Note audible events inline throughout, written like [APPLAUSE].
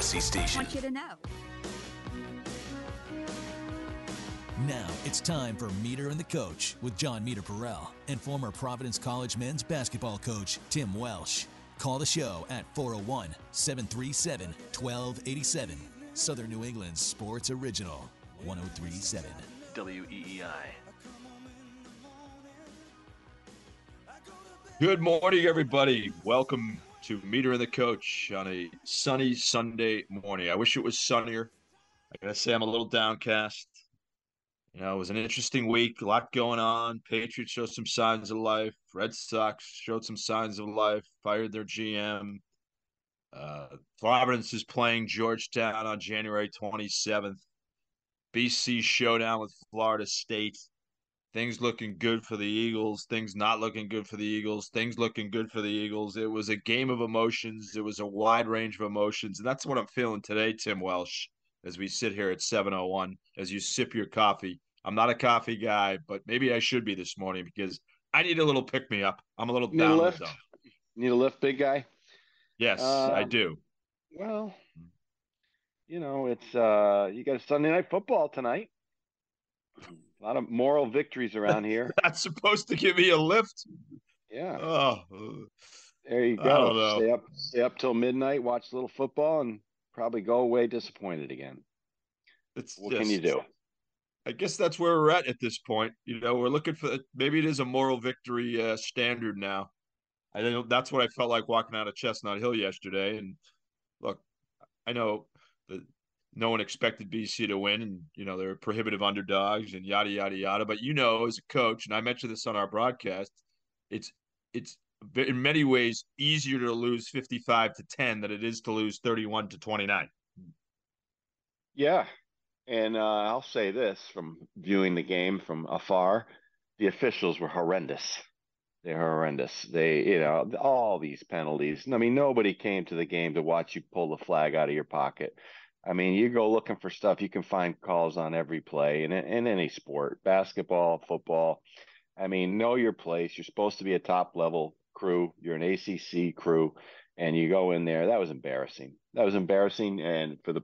Audacy Station. I want you to know. Now it's time for Meter and the Coach with Jon Meterperal and former Providence College men's basketball coach Tim Welsh. Call the show at 401 737 1287. Southern New England's sports original 1037. WEEI. Good morning, everybody. Welcome to Meter and the Coach on a sunny Sunday morning. I wish it was sunnier. I gotta say, I'm a little downcast. You know, it was an interesting week, a lot going on. Patriots showed some signs of life. Red Sox showed some signs of life, fired their GM. Uh, Providence is playing Georgetown on January 27th. BC showdown with Florida State. Things looking good for the Eagles, things not looking good for the Eagles, things looking good for the Eagles. It was a game of emotions. It was a wide range of emotions. And that's what I'm feeling today, Tim Welsh as we sit here at 701 as you sip your coffee. I'm not a coffee guy, but maybe I should be this morning because I need a little pick me up. I'm a little Need down. a lift? Need a lift, big guy? Yes, I Um, do. Well, you know, it's uh you got Sunday night football tonight. [LAUGHS] A lot of moral victories around here. [LAUGHS] That's supposed to give me a lift. Yeah. Oh, There you I don't go. know. Stay up stay up till midnight, watch a little football and probably go away disappointed again. it's What can you do? I guess that's where we're at at this point. You know, we're looking for maybe it is a moral victory uh, standard now. I know that's what I felt like walking out of Chestnut Hill yesterday. And look, I know no one expected BC to win, and you know they're prohibitive underdogs and yada yada yada. But you know, as a coach, and I mentioned this on our broadcast, it's it's in many ways easier to lose fifty-five to ten than it is to lose thirty-one to twenty-nine. Yeah. And uh, I'll say this from viewing the game from afar, the officials were horrendous. They're horrendous. They, you know, all these penalties. I mean, nobody came to the game to watch you pull the flag out of your pocket. I mean, you go looking for stuff, you can find calls on every play in, in any sport, basketball, football. I mean, know your place. You're supposed to be a top level crew. You're an ACC crew, and you go in there. That was embarrassing. That was embarrassing, and for the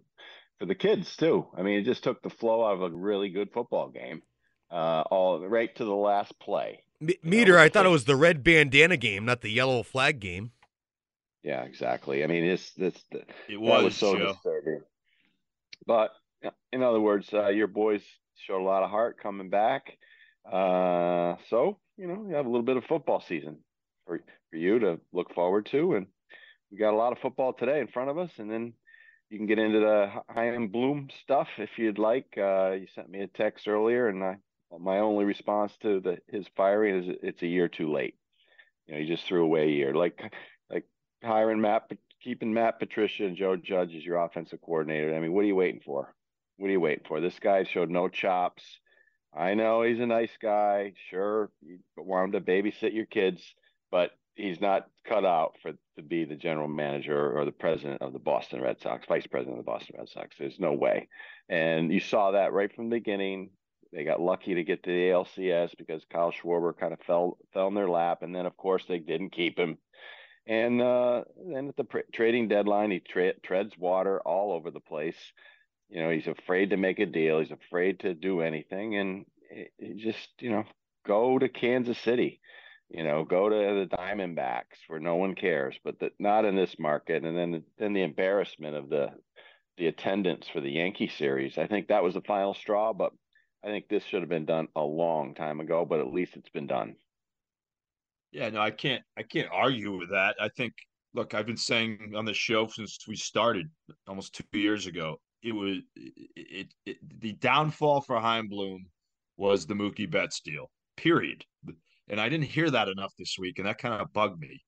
for the kids too. I mean, it just took the flow out of a really good football game, uh, all right to the last play. M- Meter, with I the thought it was the red bandana game, not the yellow flag game. Yeah, exactly. I mean, it's this It was, was so Joe. disturbing. But in other words, uh, your boys showed a lot of heart coming back. Uh, so you know, you have a little bit of football season for for you to look forward to, and we got a lot of football today in front of us, and then you can get into the Chaim Bloom stuff if you'd like. Uh, you sent me a text earlier, and I, my only response to the his firing is it's a year too late. You know, you just threw away a year, like like hiring Matt, keeping Matt Patricia and Joe Judge as your offensive coordinator. I mean, what are you waiting for? What are you waiting for? This guy showed no chops. I know he's a nice guy. Sure, you want him to babysit your kids, but he's not cut out for to be the general manager or the president of the Boston Red Sox, vice president of the Boston Red Sox. There's no way. And you saw that right from the beginning. They got lucky to get to the ALCS because Kyle Schwarber kind of fell fell in their lap, and then of course they didn't keep him. And uh, then at the pr- trading deadline, he tra- treads water all over the place. You know, he's afraid to make a deal. He's afraid to do anything, and just you know go to Kansas City. You know, go to the Diamondbacks where no one cares, but the, not in this market. And then then the embarrassment of the the attendance for the Yankee series. I think that was the final straw, but I think this should have been done a long time ago. But at least it's been done. Yeah, no, I can't I can't argue with that. I think look, I've been saying on the show since we started almost two years ago. It was it, it, the downfall for Chaim Bloom was the Mookie Betts deal. Period. And I didn't hear that enough this week, and that kind of bugged me.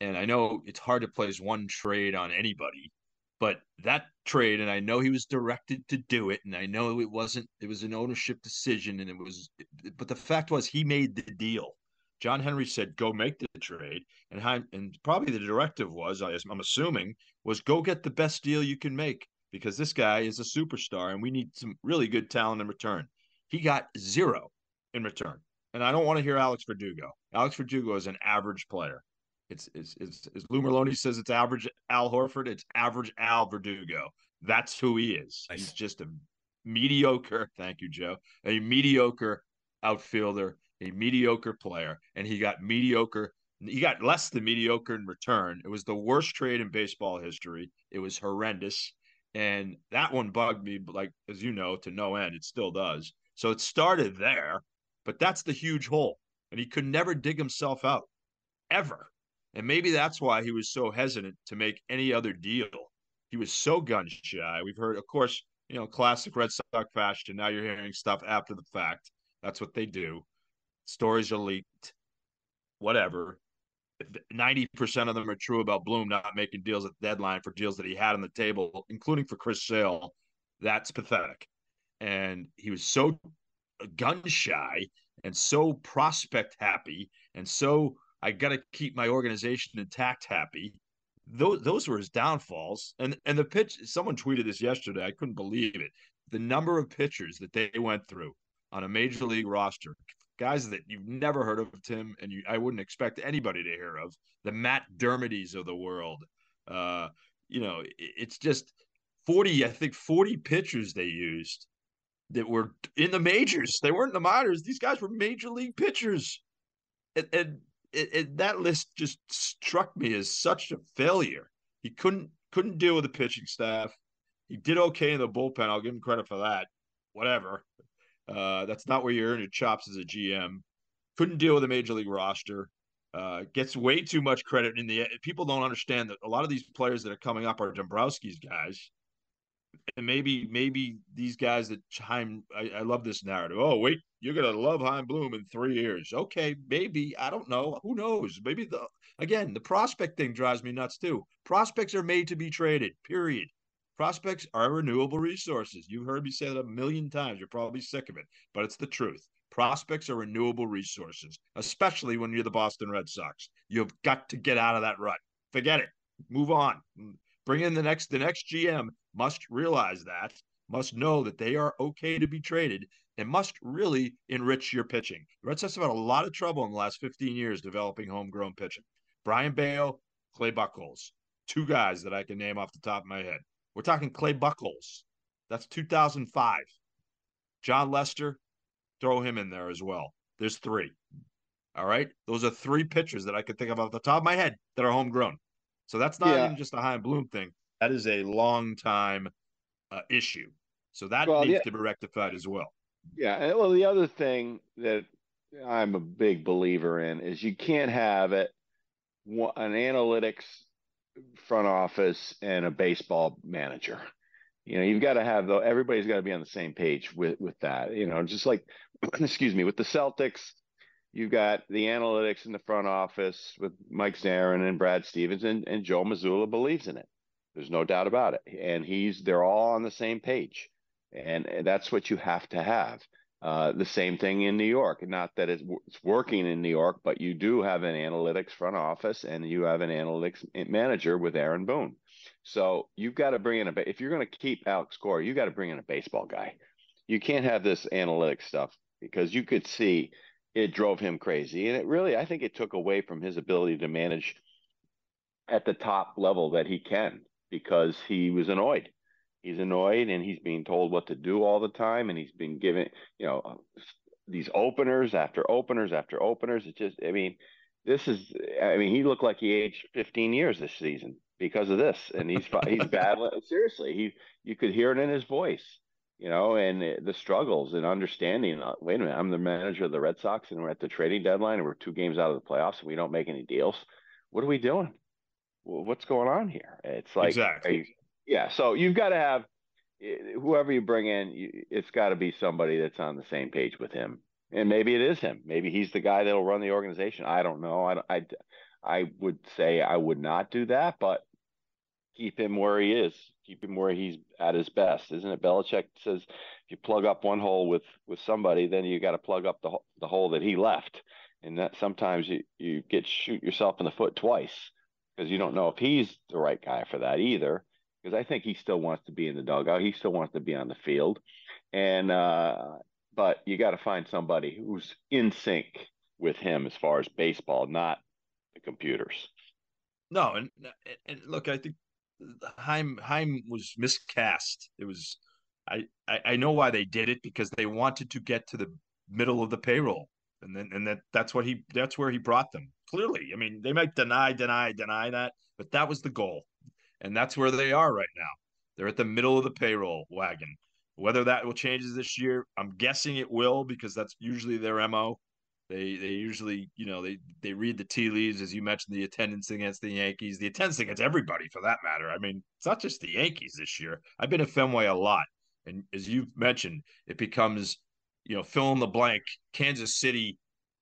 And I know it's hard to place one trade on anybody, but that trade, and I know he was directed to do it, and I know it wasn't. It was an ownership decision, and it was. But the fact was, he made the deal. John Henry said, "Go make the trade," and Chaim, and probably the directive was, I'm assuming, was go get the best deal you can make because this guy is a superstar, and we need some really good talent in return. He got zero in return, and I don't want to hear Alex Verdugo. Alex Verdugo is an average player. It's, it's, it's, as Lou Merloni says, it's average Al Horford. It's average Al Verdugo. That's who he is. Nice. He's just a mediocre. Thank you, Joe. A mediocre outfielder, a mediocre player, and he got mediocre. He got less than mediocre in return. It was the worst trade in baseball history. It was horrendous, and that one bugged me. Like as you know, to no end. It still does. So it started there, but that's the huge hole, and he could never dig himself out, ever. And maybe that's why he was so hesitant to make any other deal. He was so gun shy. We've heard, of course, you know, classic Red Sox fashion. Now you're hearing stuff after the fact. That's what they do. Stories are leaked, whatever. 90% of them are true about Bloom not making deals at the deadline for deals that he had on the table, including for Chris Sale. That's pathetic. And he was so gun shy and so prospect happy and so I got to keep my organization intact happy. Those those were his downfalls. And and the pitch someone tweeted this yesterday. I couldn't believe it. The number of pitchers that they went through on a major league roster, guys that you've never heard of, Tim, and you, I wouldn't expect anybody to hear of. The Matt Dermodys of the world. Uh, you know, it, it's just 40, I think 40 pitchers they used that were in the majors. They weren't in the minors. These guys were major league pitchers. And, and it, that list just struck me as such a failure. He couldn't couldn't deal with the pitching staff. He did okay in the bullpen. I'll give him credit for that. Whatever. Uh, that's not where you earn your chops as a GM. Couldn't deal with a major league roster. Uh, gets way too much credit in the people don't understand that a lot of these players that are coming up are Dombrowski's guys and maybe maybe these guys that Chaim, I, I, love this narrative. Oh, wait, you're gonna love Chaim Bloom in three years. Okay, maybe I don't know. Who knows? Maybe the again the prospect thing drives me nuts too. Prospects are made to be traded. Period. Prospects are renewable resources. You've heard me say that a million times. You're probably sick of it, but it's the truth. Prospects are renewable resources, especially when you're the Boston Red Sox. You've got to get out of that rut. Forget it. Move on. Bring in the next the next GM must realize that, must know that they are okay to be traded, and must really enrich your pitching. The Red Sox have had a lot of trouble in the last 15 years developing homegrown pitching. Brayan Bello, Clay Buchholz, two guys that I can name off the top of my head. We're talking Clay Buchholz. That's 2005. Jon Lester, throw him in there as well. There's three. All right. Those are three pitchers that I could think of off the top of my head that are homegrown. So that's not yeah. even just a Chaim Bloom thing. That is a long time uh, issue. So that well, needs to be rectified as well. Yeah. Well, the other thing that I'm a big believer in is you can't have it an analytics front office and a baseball manager. You know, you've got to have though everybody's got to be on the same page with with that. You know, just like [CLEARS THROAT] excuse me, with the Celtics, you've got the analytics in the front office with Mike Zarren and Brad Stevens, and, and Joe Mazzulla believes in it. There's no doubt about it. And he's they're all on the same page. And, that's what you have to have. Uh, the same thing in New York. Not that it's, it's working in New York, but you do have an analytics front office and you have an analytics manager with Aaron Boone. So you've got to bring in a if you're going to keep Alex Cora, you've got to bring in a baseball guy. You can't have this analytics stuff because you could see it drove him crazy, and it really I think it took away from his ability to manage at the top level that he can because he was annoyed. He's annoyed and he's being told what to do all the time, and he's been given, you know, these openers after openers after openers. It just, I mean, this is, I mean, he looked like he aged 15 years this season because of this, and he's he's [LAUGHS] battling. Seriously, he you could hear it in his voice, you know, and the struggles and understanding. Uh, wait a minute, I'm the manager of the Red Sox, and we're at the trading deadline, and we're two games out of the playoffs, and we don't make any deals. What are we doing? what's going on here? It's like, exactly. Yeah. So you've got to have eh, whoever you bring in, it's got to be somebody that's on the same page with him. And maybe it is him. Maybe he's the guy that'll run the organization. I don't know. I, I, I would say I would not do that, but keep him where he is. Keep him where he's at his best, isn't it? Belichick says if you plug up one hole with with somebody, then you got to plug up the the hole that he left, and that sometimes you you get shoot yourself in the foot twice because you don't know if he's the right guy for that either. Because I think he still wants to be in the dugout. He still wants to be on the field, and uh, but you got to find somebody who's in sync with him as far as baseball, not the computers. No, and and look, I think Heim Chaim was miscast. It was I, I I know why they did it because they wanted to get to the middle of the payroll, and then and that that's what he that's where he brought them. Clearly, I mean, they might deny, deny, deny that, but that was the goal, and that's where they are right now. They're at the middle of the payroll wagon. Whether that will change this year, I'm guessing it will because that's usually their mo. They they usually you know they they read the tea leaves as you mentioned the attendance against the Yankees, the attendance against everybody for that matter. I mean, it's not just the Yankees this year. I've been at Fenway a lot, and as you've mentioned, it becomes you know fill in the blank Kansas City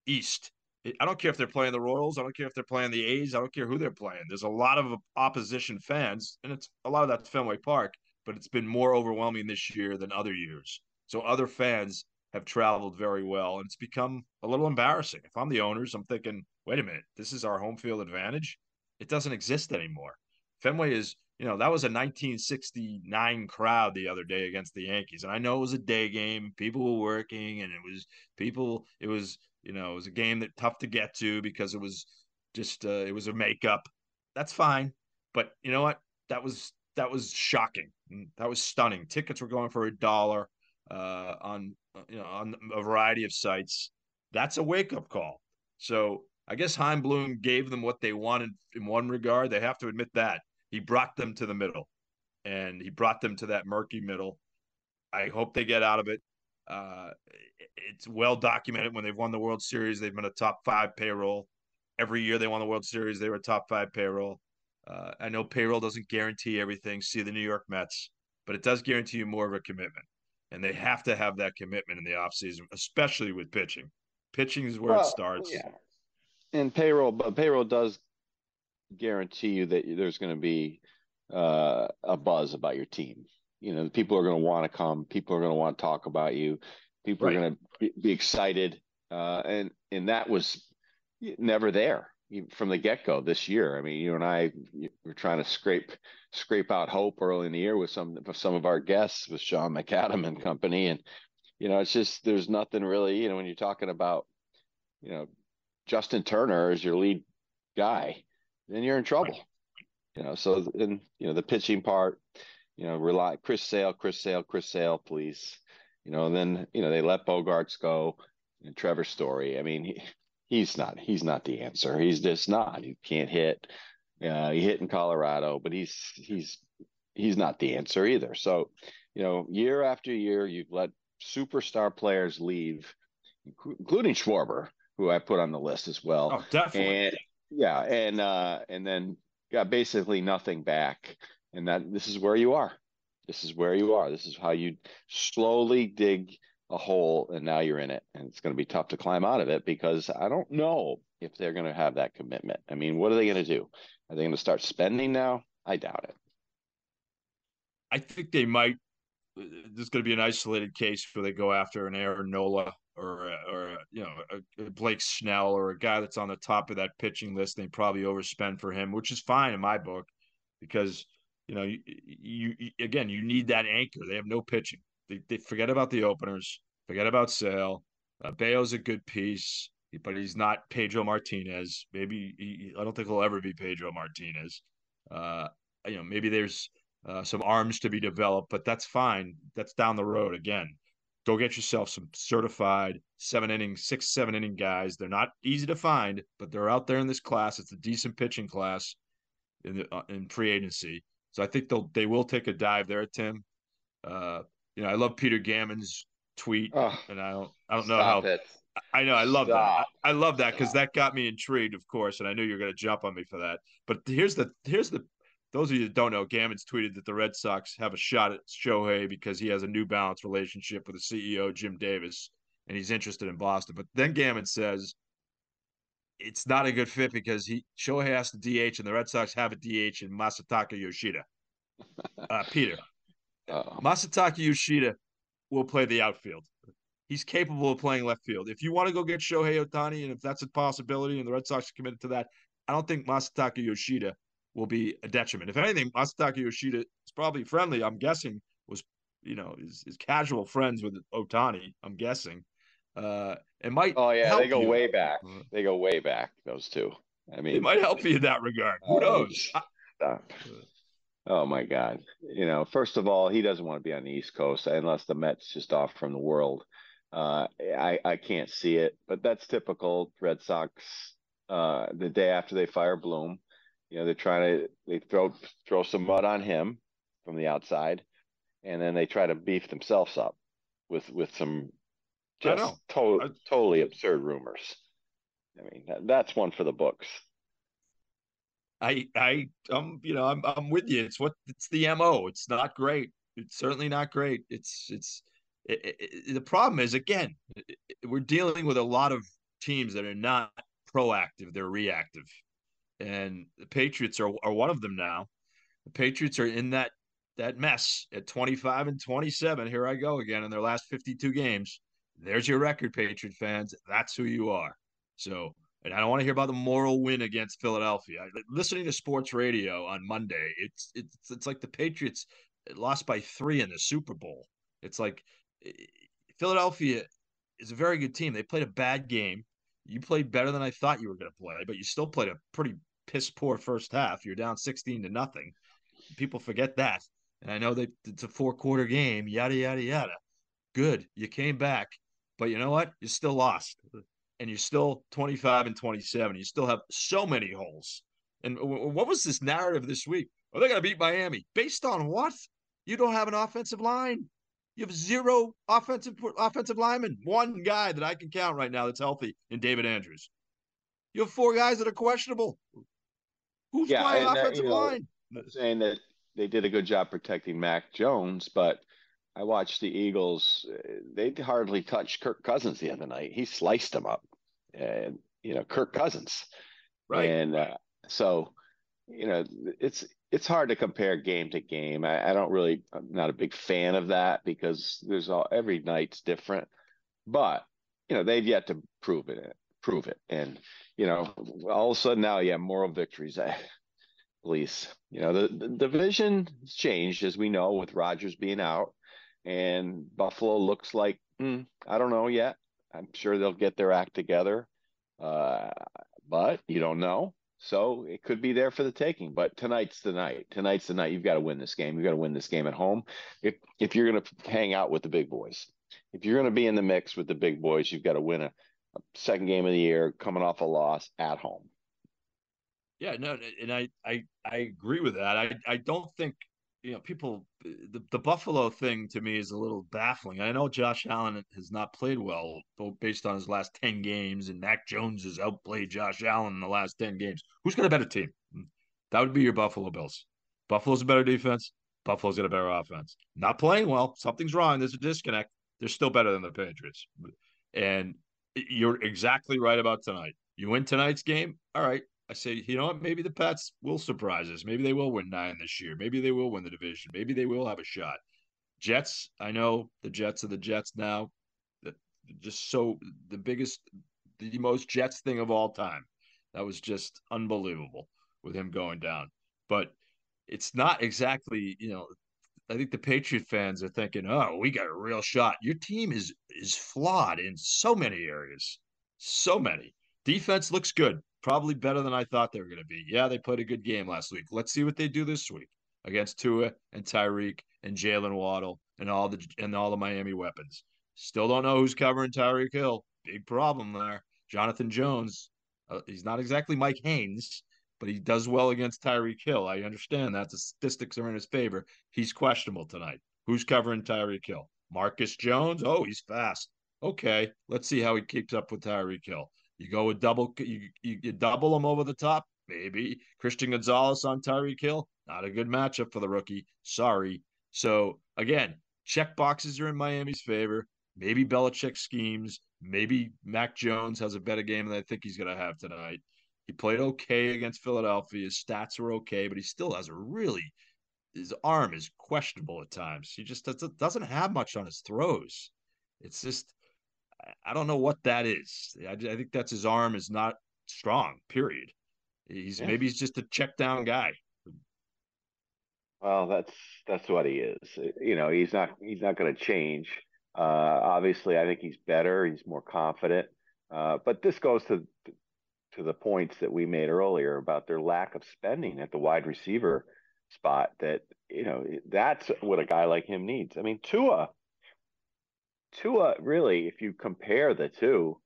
East. I don't care if they're playing the Royals. I don't care if they're playing the A's. I don't care who they're playing. There's a lot of opposition fans, and it's a lot of that's Fenway Park, but it's been more overwhelming this year than other years. So other fans have traveled very well, and it's become a little embarrassing. If I'm the owners, I'm thinking, wait a minute, this is our home field advantage. It doesn't exist anymore. Fenway is, you know, that was a 1969 crowd the other day against the Yankees, and I know it was a day game. People were working, and it was people. It was, you know, it was a game that tough to get to because it was just, uh, it was a makeup. That's fine, but you know what? That was that was shocking. That was stunning. Tickets were going for a dollar uh, on you know on a variety of sites. That's a wake up call. So I guess Chaim Bloom gave them what they wanted in one regard. They have to admit that he brought them to the middle, and he brought them to that murky middle. I hope they get out of it. Uh, it's well documented when they've won the World Series, they've been a top five payroll. Every year they won the World Series, they were a top five payroll. Uh, I know payroll doesn't guarantee everything. See the New York Mets, but it does guarantee you more of a commitment and they have to have that commitment in the offseason, especially with pitching. Pitching is where well, it starts. Yeah. And payroll, but payroll does guarantee you that there's going to be uh, a buzz about your team. You know, the people are going to want to come. People are going to want to talk about you. People right. are going to be, be excited, uh, and and that was never there from the get go this year. I mean, you and I were trying to scrape scrape out hope early in the year with some with some of our guests with Sean McAdam and company, and you know, it's just there's nothing really. You know, when you're talking about, you know, Justin Turner as your lead guy, then you're in trouble. You know, so and you know the pitching part, you know, rely Chris Sale, Chris Sale, Chris Sale, please. You know, and then you know they let Bogaerts go and Trevor Story. I mean, he, he's not he's not the answer. He's just not. He can't hit. Uh, he hit in Colorado, but he's he's he's not the answer either. So, you know, year after year, you've let superstar players leave, including Schwarber, who I put on the list as well. Oh, definitely. And, yeah, and uh, and then got basically nothing back, and that this is where you are. This is where you are. This is how you slowly dig a hole and now you're in it and it's going to be tough to climb out of it because I don't know if they're going to have that commitment. I mean, what are they going to do? Are they going to start spending now? I doubt it. I think they might. Uh, there's going to be an isolated case where they go after an Aaron Nola or or you know a, a Blake Snell or a guy that's on the top of that pitching list. They probably overspend for him, which is fine in my book because you know you, you, you again you need that anchor. They have no pitching. They, they forget about the openers, forget about Sale. Uh, Bello's a good piece, but he's not Pedro Martinez. Maybe he, I don't think he'll ever be Pedro Martinez. Uh, you know, maybe there's uh, some arms to be developed, but that's fine. That's down the road again. Go get yourself some certified seven inning, six, seven inning guys. They're not easy to find, but they're out there in this class. It's a decent pitching class in the, uh, in free agency. So I think they'll they will take a dive there, Tim. Uh, you know, I love Peter Gammons' tweet, oh, and I don't, I don't know how. It. I know, I love stop. that. I, I love that because that got me intrigued, of course, and I knew you were going to jump on me for that. But here's the, here's the, those of you that don't know, Gammons tweeted that the Red Sox have a shot at Shohei because he has a New Balance relationship with the CEO Jim Davis, and he's interested in Boston. But then Gammon says it's not a good fit because he Shohei has to DH, and the Red Sox have a DH in Masataka Yoshida. Uh, Peter, uh-oh. Masataka Yoshida will play the outfield. He's capable of playing left field. If you want to go get Shohei Ohtani, and if that's a possibility, and the Red Sox are committed to that, I don't think Masataka Yoshida will be a detriment. If anything, Masataka Yoshida is probably friendly. I'm guessing was you know is, is casual friends with Ohtani. I'm guessing. Uh, it might. Oh yeah, they go you. way back. Uh-huh. They go way back. Those two. I mean, it might help you in that regard. Who knows? Oh my God! You know, first of all, he doesn't want to be on the East Coast unless the Mets just off from the world. Uh, I I can't see it, but that's typical Red Sox. Uh, the day after they fire Bloom, you know, they're trying to they throw throw some mud on him from the outside, and then they try to beef themselves up with with some just to- I... totally absurd rumors. I mean, that, that's one for the books. I I um you know I'm I'm with you. It's what it's the mo. It's not great. It's certainly not great. It's it's it, it, the problem is again we're dealing with a lot of teams that are not proactive. They're reactive, and the Patriots are are one of them now. The Patriots are in that that mess at 25 and 27. Here I go again in their last 52 games. There's your record, Patriot fans. That's who you are. So and I don't want to hear about the moral win against Philadelphia. Listening to sports radio on Monday, it's it's it's like the Patriots lost by three in the Super Bowl. It's like Philadelphia is a very good team. They played a bad game. You played better than I thought you were going to play, but you still played a pretty piss poor first half. You're down sixteen to nothing. People forget that, and I know that it's a four quarter game. Yada yada yada. Good, you came back, but you know what? You still lost and you're still 25 and 27. You still have so many holes. And what was this narrative this week? Are they going to beat Miami? Based on what? You don't have an offensive line. You have zero offensive offensive linemen. One guy that I can count right now that's healthy in David Andrews. You have four guys that are questionable. Who's yeah, playing offensive uh, you know, line? Saying that they did a good job protecting Mac Jones, but I watched the Eagles. Uh, they hardly touched Kirk Cousins the other night. He sliced them up and you know Kirk Cousins, right? And uh, so you know it's it's hard to compare game to game. I, I, don't really, I'm not a big fan of that because there's all every night's different. But you know they've yet to prove it, prove it, and you know all of a sudden now you have moral victories. [LAUGHS] I, please, you know the, the division has changed as we know with Rodgers being out, and Buffalo looks like mm, I don't know yet. I'm sure they'll get their act together, uh, but you don't know. So it could be there for the taking. But tonight's the night. Tonight's the night. You've got to win this game. You've got to win this game at home. If if you're going to hang out with the big boys, if you're going to be in the mix with the big boys, you've got to win a, a second game of the year, coming off a loss at home. Yeah, no, and I I I agree with that. I I don't think you know, people, the, the Buffalo thing to me is a little baffling. I know Josh Allen has not played well based on his last 10 games, and Mac Jones has outplayed Josh Allen in the last 10 games. Who's got a better team? That would be your Buffalo Bills. Buffalo's a better defense. Buffalo's got a better offense. Not playing well. Something's wrong. There's a disconnect. They're still better than the Patriots. And you're exactly right about tonight. You win tonight's game. All right. I say, you know what? Maybe the Pats will surprise us. Maybe they will win nine this year. Maybe they will win the division. Maybe they will have a shot. Jets, I know the Jets are the Jets now. Just so the biggest, the most Jets thing of all time. That was just unbelievable with him going down. But it's not exactly, you know, I think the Patriot fans are thinking, "Oh, we got a real shot." Your team is is flawed in so many areas, so many. Defense looks good probably better than I thought they were going to be. Yeah, they played a good game last week. Let's see what they do this week against Tua and Tyreek and Jaylen Waddle and all the and all the Miami weapons. Still don't know who's covering Tyreek Hill. Big problem there. Jonathan Jones. Uh, he's not exactly Mike Haynes, but he does well against Tyreek Hill. I understand that the statistics are in his favor. He's questionable tonight. Who's covering Tyreek Hill? Marcus Jones. Oh, he's fast. Okay, let's see how he keeps up with Tyreek Hill. You go with double, you, you, you double him over the top, maybe. Christian Gonzalez on Tyreek Hill, not a good matchup for the rookie. Sorry. So again, check boxes are in Miami's favor. Maybe Belichick schemes. Maybe Mac Jones has a better game than I think he's going to have tonight. He played okay against Philadelphia. His stats were okay, but he still has a really his arm is questionable at times. He just doesn't doesn't have much on his throws. It's just I don't know what that is. I, I think that's his arm is not strong. Period. He's yeah. maybe he's just a check down guy. Well, that's that's what he is. You know, he's not he's not going to change. Uh, obviously, I think he's better. He's more confident. Uh, but this goes to to the points that we made earlier about their lack of spending at the wide receiver spot. That you know that's what a guy like him needs. I mean, Tua, Tua really, if you compare the two,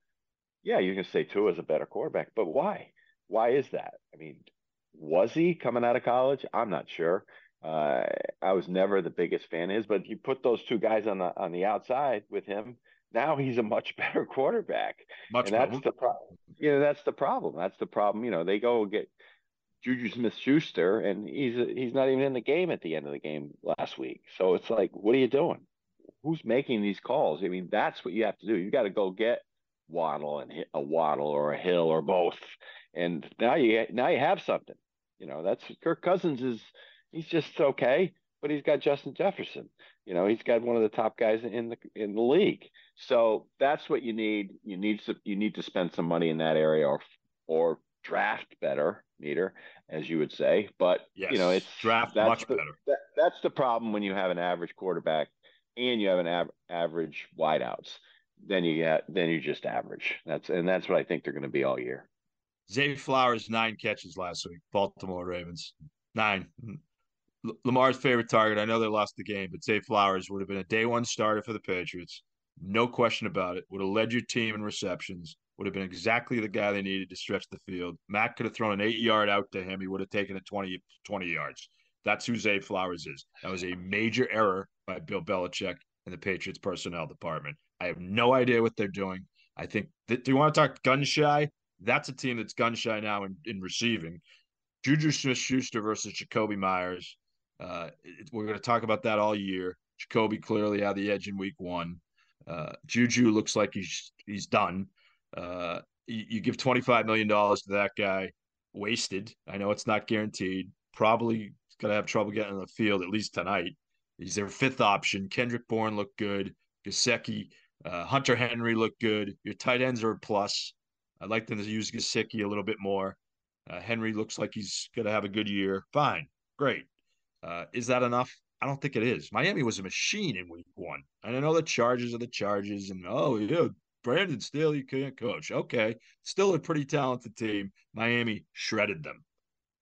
yeah, you can say Tua is a better quarterback, but why? Why is that? I mean, was he coming out of college? I'm not sure. Uh, I was never the biggest fan of his, but you put those two guys on the on the outside with him. Now he's a much [LAUGHS] better quarterback, Much and that's better. the problem. You know, that's the problem. That's the problem. You know, they go get Juju Smith-Schuster, and he's he's not even in the game at the end of the game last week. So it's like, what are you doing? Who's making these calls? I mean, that's what you have to do. You got to go get Waddle and a Waddle or a Hill or both, and now you now you have something. You know, that's Kirk Cousins is he's just okay, but he's got Justin Jefferson. You know, he's got one of the top guys in the in the league. So that's what you need. You need to you need to spend some money in that area, or or draft better, meter, as you would say. But Yes, you know, it's draft much the, better. That, that's the problem when you have an average quarterback and you have an av- average wideouts. Then you get then you just average. That's and that's what I think they're going to be all year. Zay Flowers nine catches last week. Baltimore Ravens nine. L- Lamar's favorite target. I know they lost the game, but Zay Flowers would have been a day one starter for the Patriots. No question about it. Would have led your team in receptions. Would have been exactly the guy they needed to stretch the field. Matt could have thrown an eight yard out to him. He would have taken it 20, 20 yards. That's who Zay Flowers is. That was a major error by Bill Belichick and the Patriots personnel department. I have no idea what they're doing. I think that, do you want to talk gun shy? That's a team that's gun shy now in, in receiving. Juju Smith Schuster versus Jakobi Meyers. Uh, we're going to talk about that all year. Jakobi clearly had the edge in week one. Uh, Juju looks like he's he's done. Uh, you, you give twenty five million dollars to that guy, wasted. I know it's not guaranteed. Probably going to have trouble getting on the field at least tonight. He's their fifth option. Kendrick Bourne looked good. Gesicki, uh, Hunter Henry looked good. Your tight ends are a plus. I'd like them to use Gesicki a little bit more. Uh, Henry looks like he's going to have a good year. Fine, great. Uh, is that enough? I don't think it is. Miami was a machine in week one. And I know the Chargers are the Chargers, and oh, yeah, Brandon Staley can't coach. Okay. Still a pretty talented team. Miami shredded them.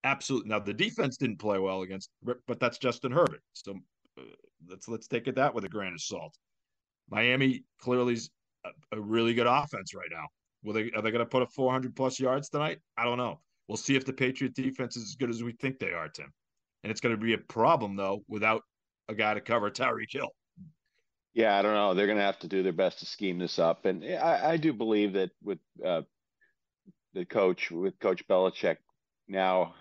Absolutely. Now, the defense didn't play well against, but that's Justin Herbert. So let's let's take it that with a grain of salt. Miami clearly is a, a really good offense right now. Will they are they going to put up 400 plus yards tonight? I don't know. We'll see if the Patriot defense is as good as we think they are, Tim. And it's going to be a problem though without a guy to cover Tyreek Hill. Yeah, I don't know. They're going to have to do their best to scheme this up, and I, I do believe that with uh, the coach, with Coach Belichick, now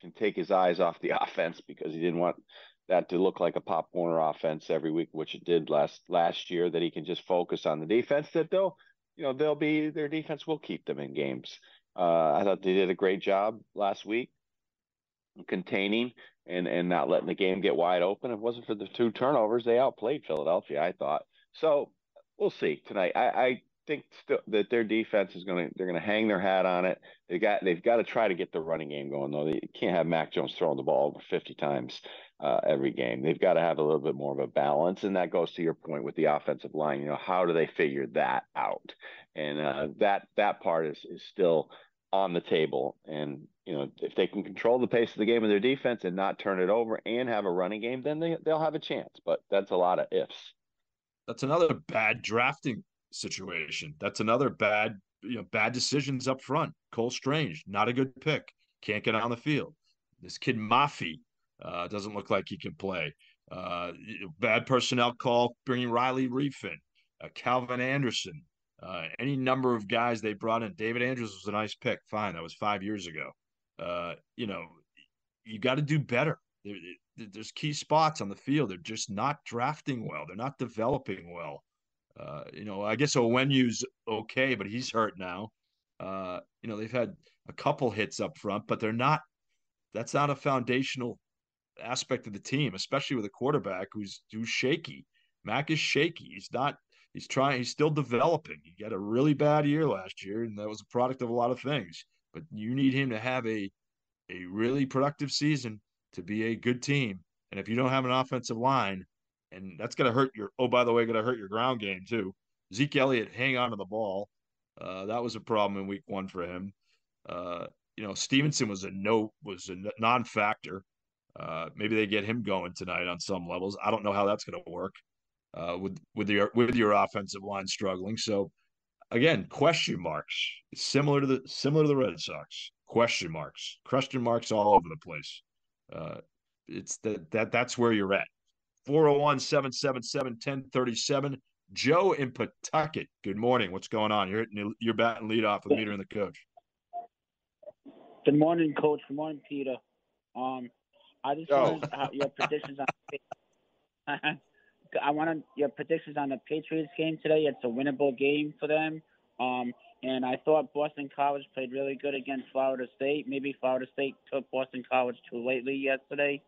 can take his eyes off the [LAUGHS] offense because he didn't want that to look like a Pop Warner offense every week, which it did last last year. That he can just focus on the defense. That they'll, you know, they'll be their defense will keep them in games. Uh, I thought they did a great job last week containing and and not letting the game get wide open. If it wasn't for the two turnovers, they outplayed Philadelphia. I thought so. We'll see tonight. I, I think still that their defense is going to they're going to hang their hat on it. They got they've got to try to get the running game going though. They can't have Mac Jones throwing the ball over 50 times uh, every game. They've got to have a little bit more of a balance, and that goes to your point with the offensive line. You know, how do they figure that out? And uh, that that part is is still on the table. And you know, if they can control the pace of the game of their defense and not turn it over and have a running game, then they they'll have a chance. But that's a lot of ifs. That's another bad drafting situation. That's another bad, you know, bad decisions up front. Cole Strange, not a good pick. Can't get on the field. This kid Mafi uh, doesn't look like he can play. Uh, bad personnel call bringing Riley Reiff in. Uh, Calvin Anderson. Uh, any number of guys they brought in. David Andrews was a nice pick. Fine, that was five years ago. Uh, you know, you got to do better. There, there's key spots on the field. They're just not drafting well. They're not developing well. Uh, you know, I guess Onwenu's okay, but he's hurt now. Uh, you know, they've had a couple hits up front, but they're not. That's not a foundational aspect of the team, especially with a quarterback who's who's shaky. Mac is shaky. He's not. He's trying. He's still developing. He had a really bad year last year, and that was a product of a lot of things. But you need him to have a a really productive season to be a good team. And if you don't have an offensive line, and that's going to hurt your. Oh, by the way, going to hurt your ground game too. Zeke Elliott hang on to the ball. Uh, that was a problem in week one for him. Uh, you know, Stevenson was a no was a non-factor. Uh, maybe they get him going tonight on some levels. I don't know how that's going to work uh, with with your with your offensive line struggling. So again, question marks. Similar to the similar to the Red Sox. Question marks. Question marks all over the place. Uh, it's that that that's where you're at. 401 777 1037. Joe in Pawtucket. Good morning. What's going on? You're hitting, you're batting lead off with Meter and the coach. Good morning, Coach. Good morning, Peter. Um, I just oh. wanted your predictions on. [LAUGHS] I wanted your predictions on the Patriots game today. It's a winnable game for them. Um, and I thought Boston College played really good against Florida State. Maybe Florida State took Boston College too lately yesterday.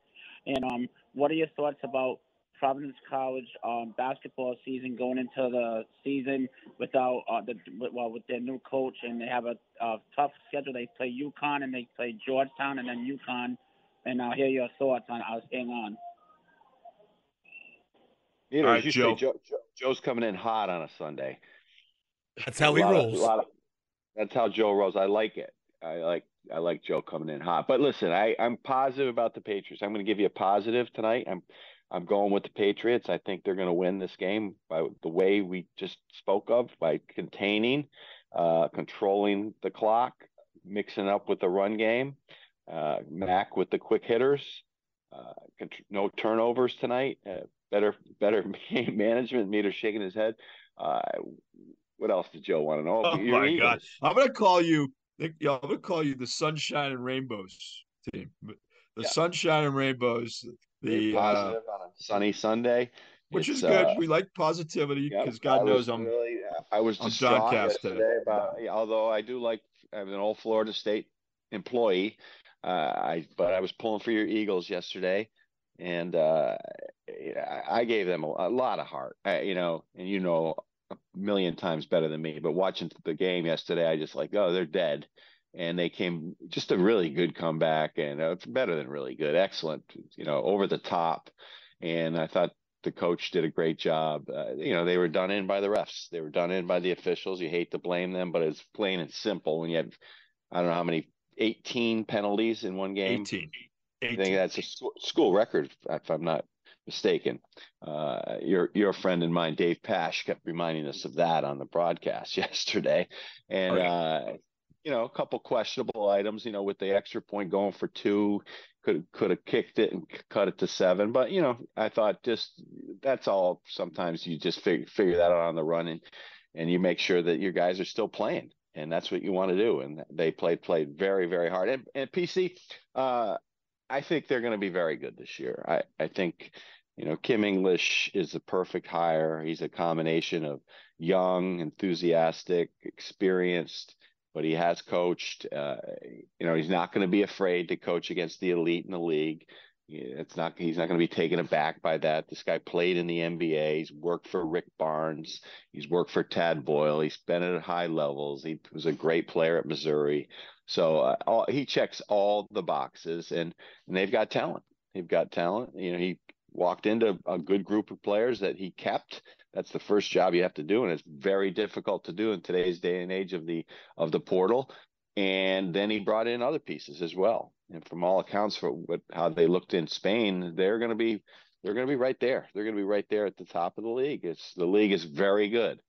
And um, what are your thoughts about Providence College um, basketball season going into the season without uh, the well with their new coach and they have a, a tough schedule. They play UConn and they play Georgetown and then UConn. And I'll hear your thoughts on. I'll hang on. You know, right, Joe. Joe, Joe's coming in hot on a Sunday. That's how he rolls. Of, of, that's how Joe rolls. I like it. I like I like Joe coming in hot. But listen, I I'm positive about the Patriots. I'm going to give you a positive tonight. I'm I'm going with the Patriots. I think they're going to win this game by the way we just spoke of, by containing, uh, controlling the clock, mixing up with the run game, uh, Mac with the quick hitters, uh, no turnovers tonight, uh, better better game [LAUGHS] management. Meter shaking his head. Uh, what else did Joe want to know? Oh my. God! I'm going to call you. I'm going to call you the Sunshine and Rainbows team. The yeah. Sunshine and Rainbows the positive uh, on a sunny Sunday, which is good. Uh, we like positivity because yep, God knows I'm really. I was I'm yesterday about. Although I do like, I'm an old Florida State employee. Uh, I but I was pulling for your Eagles yesterday, and uh, I gave them a, a lot of heart. I, you know, and you know a million times better than me. But watching the game yesterday, I just like, oh, they're dead and they came just a really good comeback and uh, better than really good, excellent, you know, over the top. And I thought the coach did a great job. Uh, you know, they were done in by the refs. They were done in by the officials. You hate to blame them, but it's plain and simple when you have, I don't know how many, 18 penalties in one game. 18. 18. I think that's a school, school record, if I'm not mistaken. Uh, your your friend and mine, Dave Pasch, kept reminding us of that on the broadcast [LAUGHS] yesterday, and uh, you know, a couple questionable items, you know, with the extra point going for two, could could have kicked it and cut it to seven. But you know, I thought just that's all. Sometimes you just figure figure that out on the run and and you make sure that your guys are still playing, and that's what you want to do. And they played played very very hard. And, and PC, uh, I think they're going to be very good this year. I I think. You know, Kim English is a perfect hire. He's a combination of young, enthusiastic, experienced, but he has coached. Uh, you know, he's not going to be afraid to coach against the elite in the league. It's not he's not going to be taken aback by that. This guy played in the NBA. He's worked for Rick Barnes. He's worked for Tad Boyle. He's been at high levels. He was a great player at Missouri. So uh, all, he checks all the boxes, and and they've got talent. They've got talent. You know, he walked into a good group of players that he kept. That's the first job you have to do and it's very difficult to do in today's day and age of the of the portal. And then he brought in other pieces as well. And from all accounts for what how they looked in Spain they're going to be they're going to be right there. They're going to be right there at the top of the league. It's the league is very good.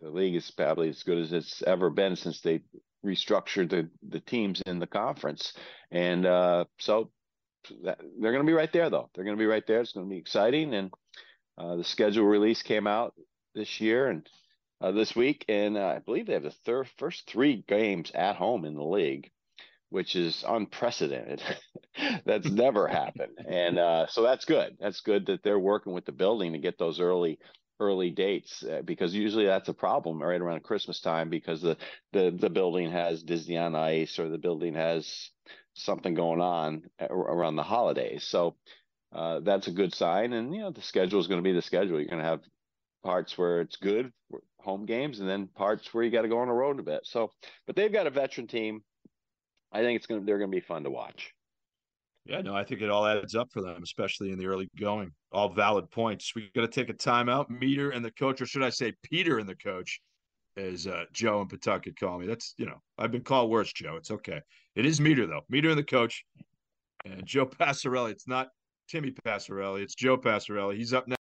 The league is probably as good as it's ever been since they restructured the the teams in the conference. And uh, so that, they're going to be right there though. They're going to be right there. It's going to be exciting. And uh, the schedule release came out this year and uh, this week, and uh, I believe they have the first three games at home in the league, which is unprecedented. [LAUGHS] that's never happened, and uh, so that's good. That's good that they're working with the building to get those early early dates uh, because usually that's a problem right around Christmas time because the the the building has Disney on Ice or the building has something going on around the holidays. So uh, that's a good sign. And you know, the schedule is going to be the schedule. You're going to have parts where it's good home games, and then parts where you got to go on the road a bit. So, but they've got a veteran team. I think it's going to they're going to be fun to watch. Yeah, no, I think it all adds up for them, especially in the early going. All valid points. We got to take a timeout. Meter and the coach, or should I say, Peter and the coach, as uh, Joe and Pawtucket call me. That's you know I've been called worse, Joe. It's okay. It is Meter though. Meter and the coach, and Joe Passarelli. It's not Timmy Passarelli. It's Joe Passarelli. He's up next.